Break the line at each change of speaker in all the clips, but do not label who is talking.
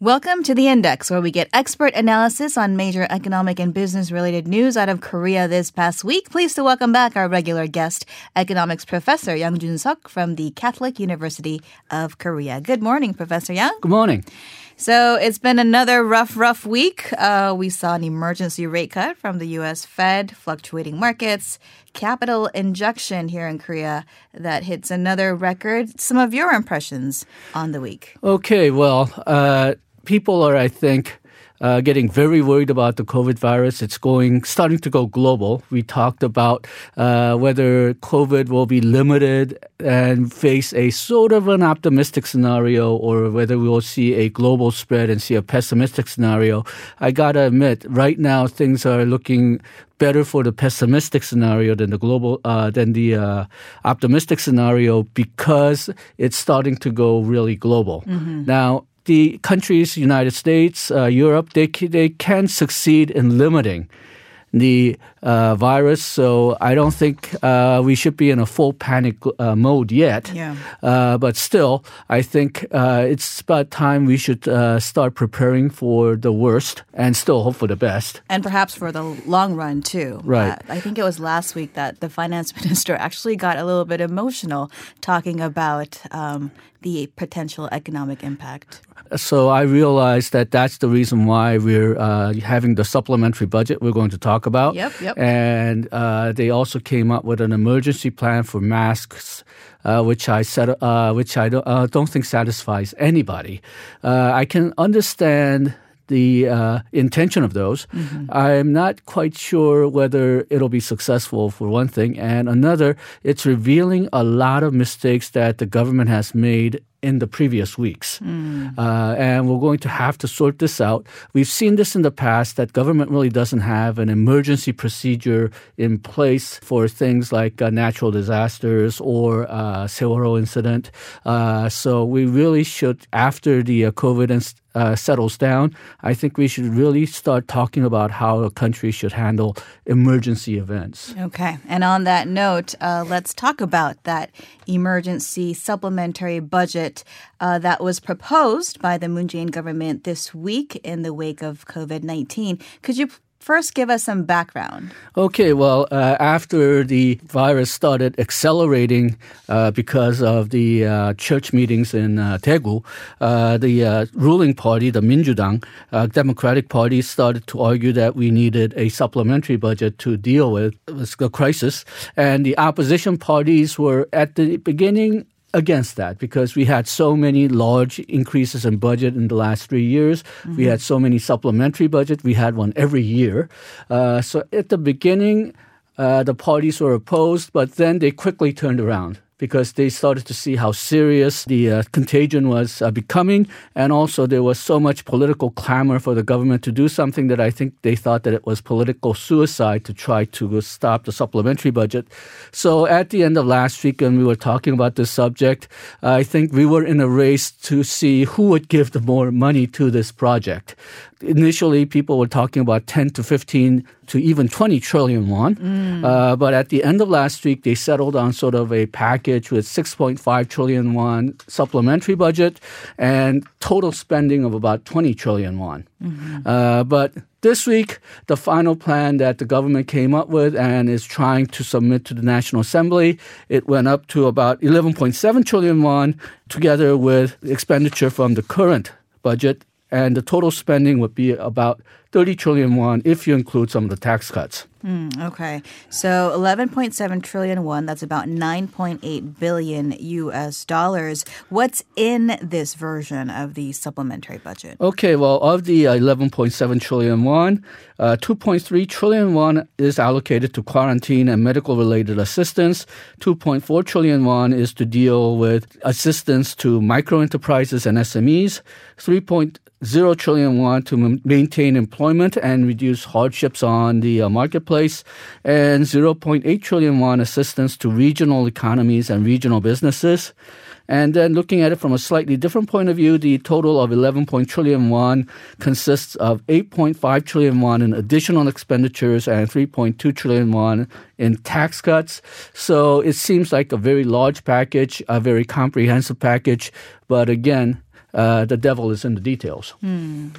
Welcome to the Index, where we get expert analysis on major economic and business related news out of Korea this past week. Pleased to welcome back our regular guest, economics professor Yang Jun Suk from the Catholic University of Korea. Good morning, Professor Yang.
Good morning.
So it's been another rough, rough week. Uh, we saw an emergency rate cut from the U.S. Fed, fluctuating markets, capital injection here in Korea that hits another record. Some of your impressions on the week.
Okay, well, uh, people are, I think, uh, getting very worried about the COVID virus. It's going, starting to go global. We talked about uh, whether COVID will be limited and face a sort of an optimistic scenario or whether we will see a global spread and see a pessimistic scenario. I gotta admit, right now things are looking better for the pessimistic scenario than the global uh, than the uh, optimistic scenario because it's starting to go really global. Mm-hmm. Now the countries, United States, uh, Europe, they they can succeed in limiting the uh, virus. So I don't think uh, we should be in a full panic uh, mode yet.
Yeah.
Uh, but still, I think uh, it's about time we should uh, start preparing for the worst and still hope for the best.
And perhaps for the long run, too.
Right.
I think it was last week that the finance minister actually got a little bit emotional talking about um, the potential economic impact.
So I realized that that's the reason why we're uh, having the supplementary budget we're going to talk about.
Yep, yep.
And uh, they also came up with an emergency plan for masks. Uh, which I said, uh, which I don't, uh, don't think satisfies anybody. Uh, I can understand the uh, intention of those. Mm-hmm. I'm not quite sure whether it'll be successful for one thing. And another, it's revealing a lot of mistakes that the government has made in the previous weeks. Mm. Uh, and we're going to have to sort this out. We've seen this in the past that government really doesn't have an emergency procedure in place for things like uh, natural disasters or uh, Sewol-ho incident. Uh, so we really should, after the uh, COVID uh, settles down, I think we should really start talking about how a country should handle emergency events.
Okay. And on that note, uh, let's talk about that emergency supplementary budget uh, that was proposed by the Moon Jae-in government this week in the wake of COVID 19. Could you first give us some background?
Okay, well, uh, after the virus started accelerating uh, because of the uh, church meetings in uh, Daegu, uh, the uh, ruling party, the Minjudang, Democratic Party, started to argue that we needed a supplementary budget to deal with the crisis. And the opposition parties were at the beginning against that because we had so many large increases in budget in the last three years. Mm-hmm. We had so many supplementary budget. We had one every year. Uh, so at the beginning, uh, the parties were opposed, but then they quickly turned around because they started to see how serious the uh, contagion was uh, becoming. And also, there was so much political clamor for the government to do something that I think they thought that it was political suicide to try to stop the supplementary budget. So, at the end of last week, when we were talking about this subject, I think we were in a race to see who would give the more money to this project initially people were talking about 10 to 15 to even 20 trillion won. Mm. Uh, but at the end of last week, they settled on sort of a package with 6.5 trillion won supplementary budget and total spending of about 20 trillion won. Mm-hmm. Uh, but this week, the final plan that the government came up with and is trying to submit to the National Assembly, it went up to about 11.7 trillion won, together with expenditure from the current budget and the total spending would be about 30 trillion won if you include some of the tax cuts.
Mm, okay. So 11.7 trillion won, that's about 9.8 billion US dollars. What's in this version of the supplementary budget?
Okay, well, of the 11.7 trillion won, uh, 2.3 trillion won is allocated to quarantine and medical related assistance. 2.4 trillion won is to deal with assistance to micro enterprises and SMEs. 3.0 trillion won to maintain employment and reduce hardships on the uh, marketplace, and 0.8 trillion won assistance to regional economies and regional businesses. And then looking at it from a slightly different point of view, the total of 11 trillion won consists of 8.5 trillion won in additional expenditures and 3.2 trillion won in tax cuts. So it seems like a very large package, a very comprehensive package. But again, uh, the devil is in the details.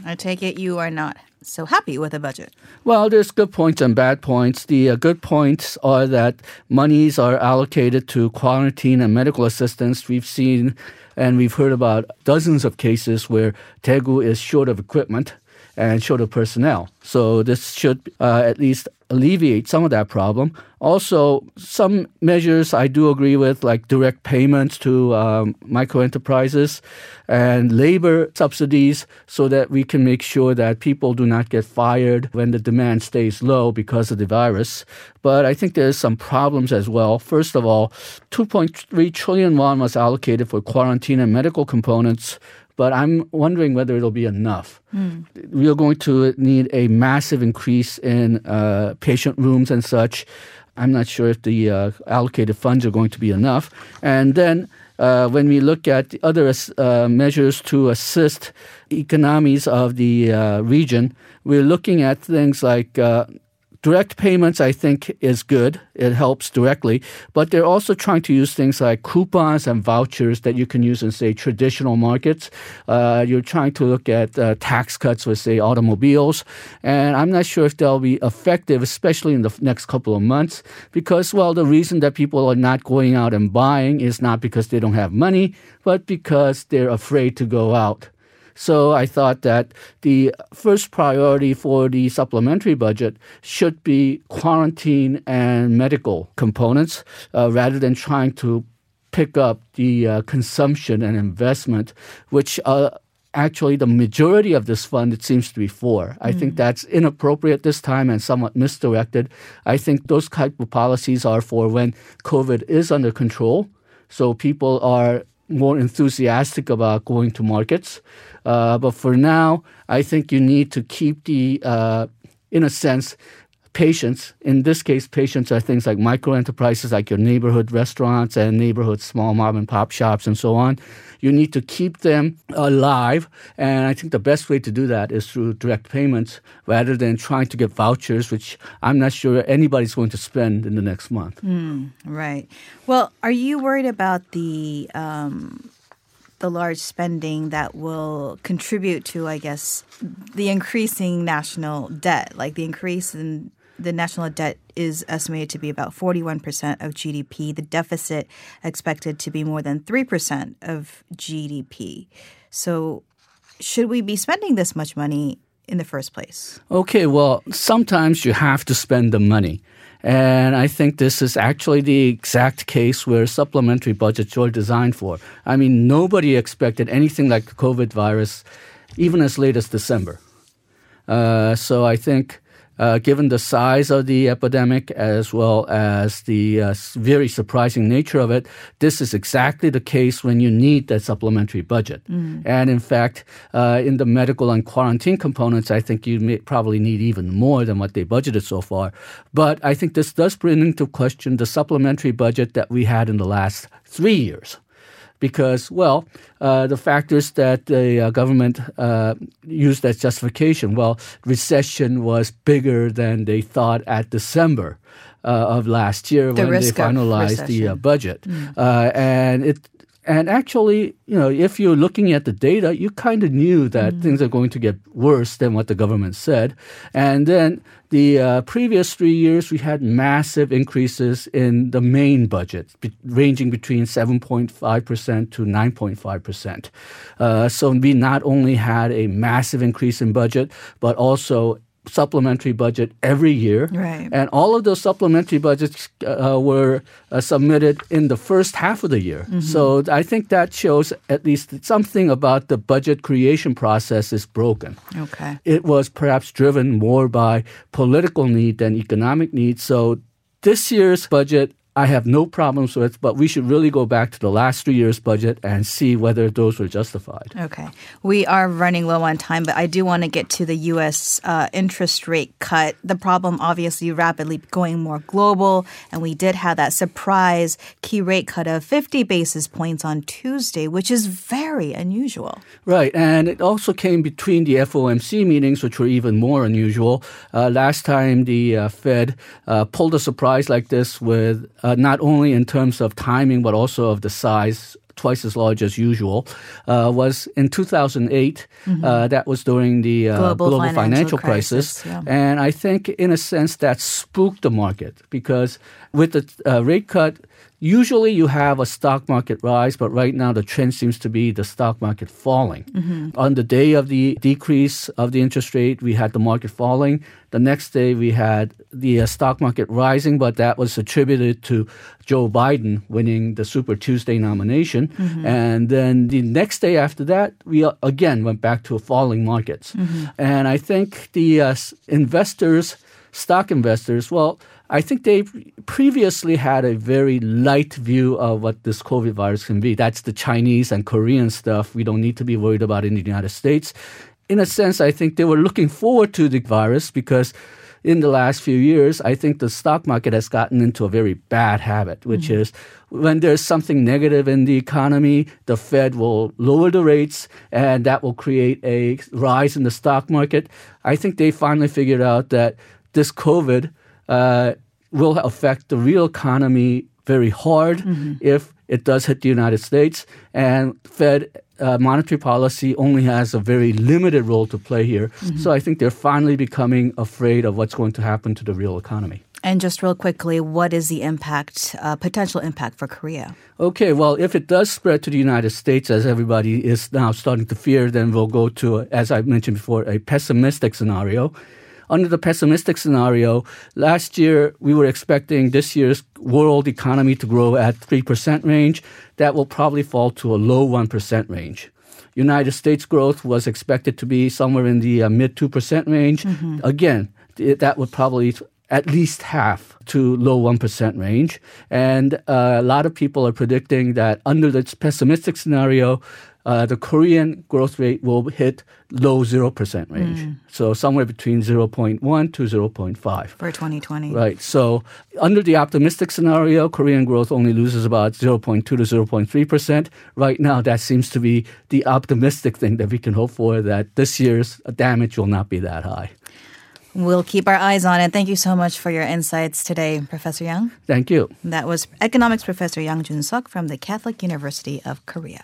I take it you are not so happy with the budget.
Well, there's good points and bad points. The uh, good points are that monies are allocated to quarantine and medical assistance. We've seen and we've heard about dozens of cases where Daegu is short of equipment and short of personnel. So this should uh, at least alleviate some of that problem. Also, some measures I do agree with, like direct payments to um, micro enterprises and labor subsidies, so that we can make sure that people do not get fired when the demand stays low because of the virus. But I think there's some problems as well. First of all, 2.3 trillion won was allocated for quarantine and medical components but I'm wondering whether it'll be enough. Mm. We are going to need a massive increase in uh, patient rooms and such. I'm not sure if the uh, allocated funds are going to be enough. And then uh, when we look at the other uh, measures to assist economies of the uh, region, we're looking at things like uh, direct payments, I think, is good. It helps directly. But they're also trying to use things like coupons and vouchers that you can use in, say, traditional markets. Uh, you're trying to look at uh, tax cuts with, say, automobiles. And I'm not sure if they'll be effective, especially in the next couple of months, because, well, the reason that people are not going out and buying is not because they don't have money, but because they're afraid to go out. So I thought that the first priority for the supplementary budget should be quarantine and medical components uh, rather than trying to pick up the uh, consumption and investment, which uh, actually the majority of this fund it seems to be for. I mm. think that's inappropriate this time and somewhat misdirected. I think those type of policies are for when COVID is under control. So people are more enthusiastic about going to markets. Uh, but for now, I think you need to keep the, uh, in a sense, patients. In this case, patients are things like micro enterprises, like your neighborhood restaurants and neighborhood small mom and pop shops and so on. You need to keep them alive. And I think the best way to do that is through direct payments rather than trying to get vouchers, which I'm not sure anybody's going to spend in the next month.
Mm, right. Well, are you worried about the um, the large spending that will contribute to, I guess, the increasing national debt, like the increase in the national debt is estimated to be about 41% of GDP. The deficit expected to be more than 3% of GDP. So, should we be spending this much money in the first place?
Okay, well, sometimes you have to spend the money. And I think this is actually the exact case where supplementary budgets were designed for. I mean, nobody expected anything like the COVID virus even as late as December. Uh, so I think uh, given the size of the epidemic as well as the uh, very surprising nature of it, this is exactly the case when you need that supplementary budget. Mm. And in fact, uh, in the medical and quarantine components, I think you may probably need even more than what they budgeted so far. But I think this does bring into question the supplementary budget that we had in the last three years because, well, uh, the factors that the uh, government uh, used as justification, well, recession was bigger than they thought at December. Uh, of last year
the
when they finalized the uh, budget, mm. Uh, and it and actually, you know, if you're looking at the data, you kind of knew that mm. things are going to get worse than what the government said. And then the uh, previous three years, we had massive increases in the main budget, be- ranging between 7.5% to 9.5%. Uh, so we not only had a massive increase in budget, but also supplementary budget every year.
Right.
And all of those supplementary budgets uh, were uh, submitted in the first half of the year. Mm-hmm. So I think that shows at least something about the budget creation process is broken.
Okay.
It was perhaps driven more by political need than economic need. So this year's budget I have no problems with, but we should really go back to the last three years' budget and see whether those were justified.
Okay. We are running low on time, but I do want to get to the U.S. Uh, interest rate cut. The problem, obviously, rapidly going more global, and we did have that surprise key rate cut of 50 basis points on Tuesday, which is very unusual.
Right. And it also came between the FOMC meetings, which were even more unusual. Uh, last time the uh, Fed uh, pulled a surprise like this with uh, not only in terms of timing, but also of the size twice as large as usual, uh, was in 2008. Uh, that was during the uh,
Global
global,
financial
financial,
crisis,
crisis.
yeah.
And I think, in a sense, that spooked the market because with the uh, rate cut, usually you have a stock market rise, but right now the trend seems to be the stock market falling. On the day of the decrease of the interest rate, we had the market falling. The next day, we had the uh, stock market rising, but that was attributed to Joe Biden winning the Super Tuesday nomination. And then the next day after that, we uh, again went back to falling markets. And I think the uh, investors, stock investors, well, I think they previously had a very light view of what this COVID virus can be. That's the Chinese and Korean stuff we don't need to be worried about in the United States. In a sense, I think they were looking forward to the virus because in the last few years, I think the stock market has gotten into a very bad habit, which mm-hmm. is when there's something negative in the economy, the Fed will lower the rates and that will create a rise in the stock market. I think they finally figured out that this COVID uh, will affect the real economy very hard if it does hit the United States. And Fed uh, monetary policy only has a very limited role to play here. So I think they're finally becoming afraid of what's going to happen to the real economy.
And just real quickly, what is the impact, uh, potential impact for Korea?
Okay, well, if it does spread to the United States, as everybody is now starting to fear, then we'll go to, as I mentioned before, a pessimistic scenario. Under the pessimistic scenario, last year we were expecting this year's world economy to grow at 3% range. That will probably fall to a low 1% range. United States growth was expected to be somewhere in the uh, mid 2% range. Again, th- that would probably at least half to low 1% range. And uh, a lot of people are predicting that under this pessimistic scenario, uh, the Korean growth rate will hit low 0% range. So somewhere between 0.1 to 0.5.
For 2020.
Right. So under the optimistic scenario, Korean growth only loses about 0.2 to 0.3%. Right now, that seems to be the optimistic thing that we can hope for that this year's damage will not be that high.
We'll keep our eyes on it. Thank you so much for your insights today, Professor Young.
Thank you.
That was economics professor Yang Jun-suk from the Catholic University of Korea.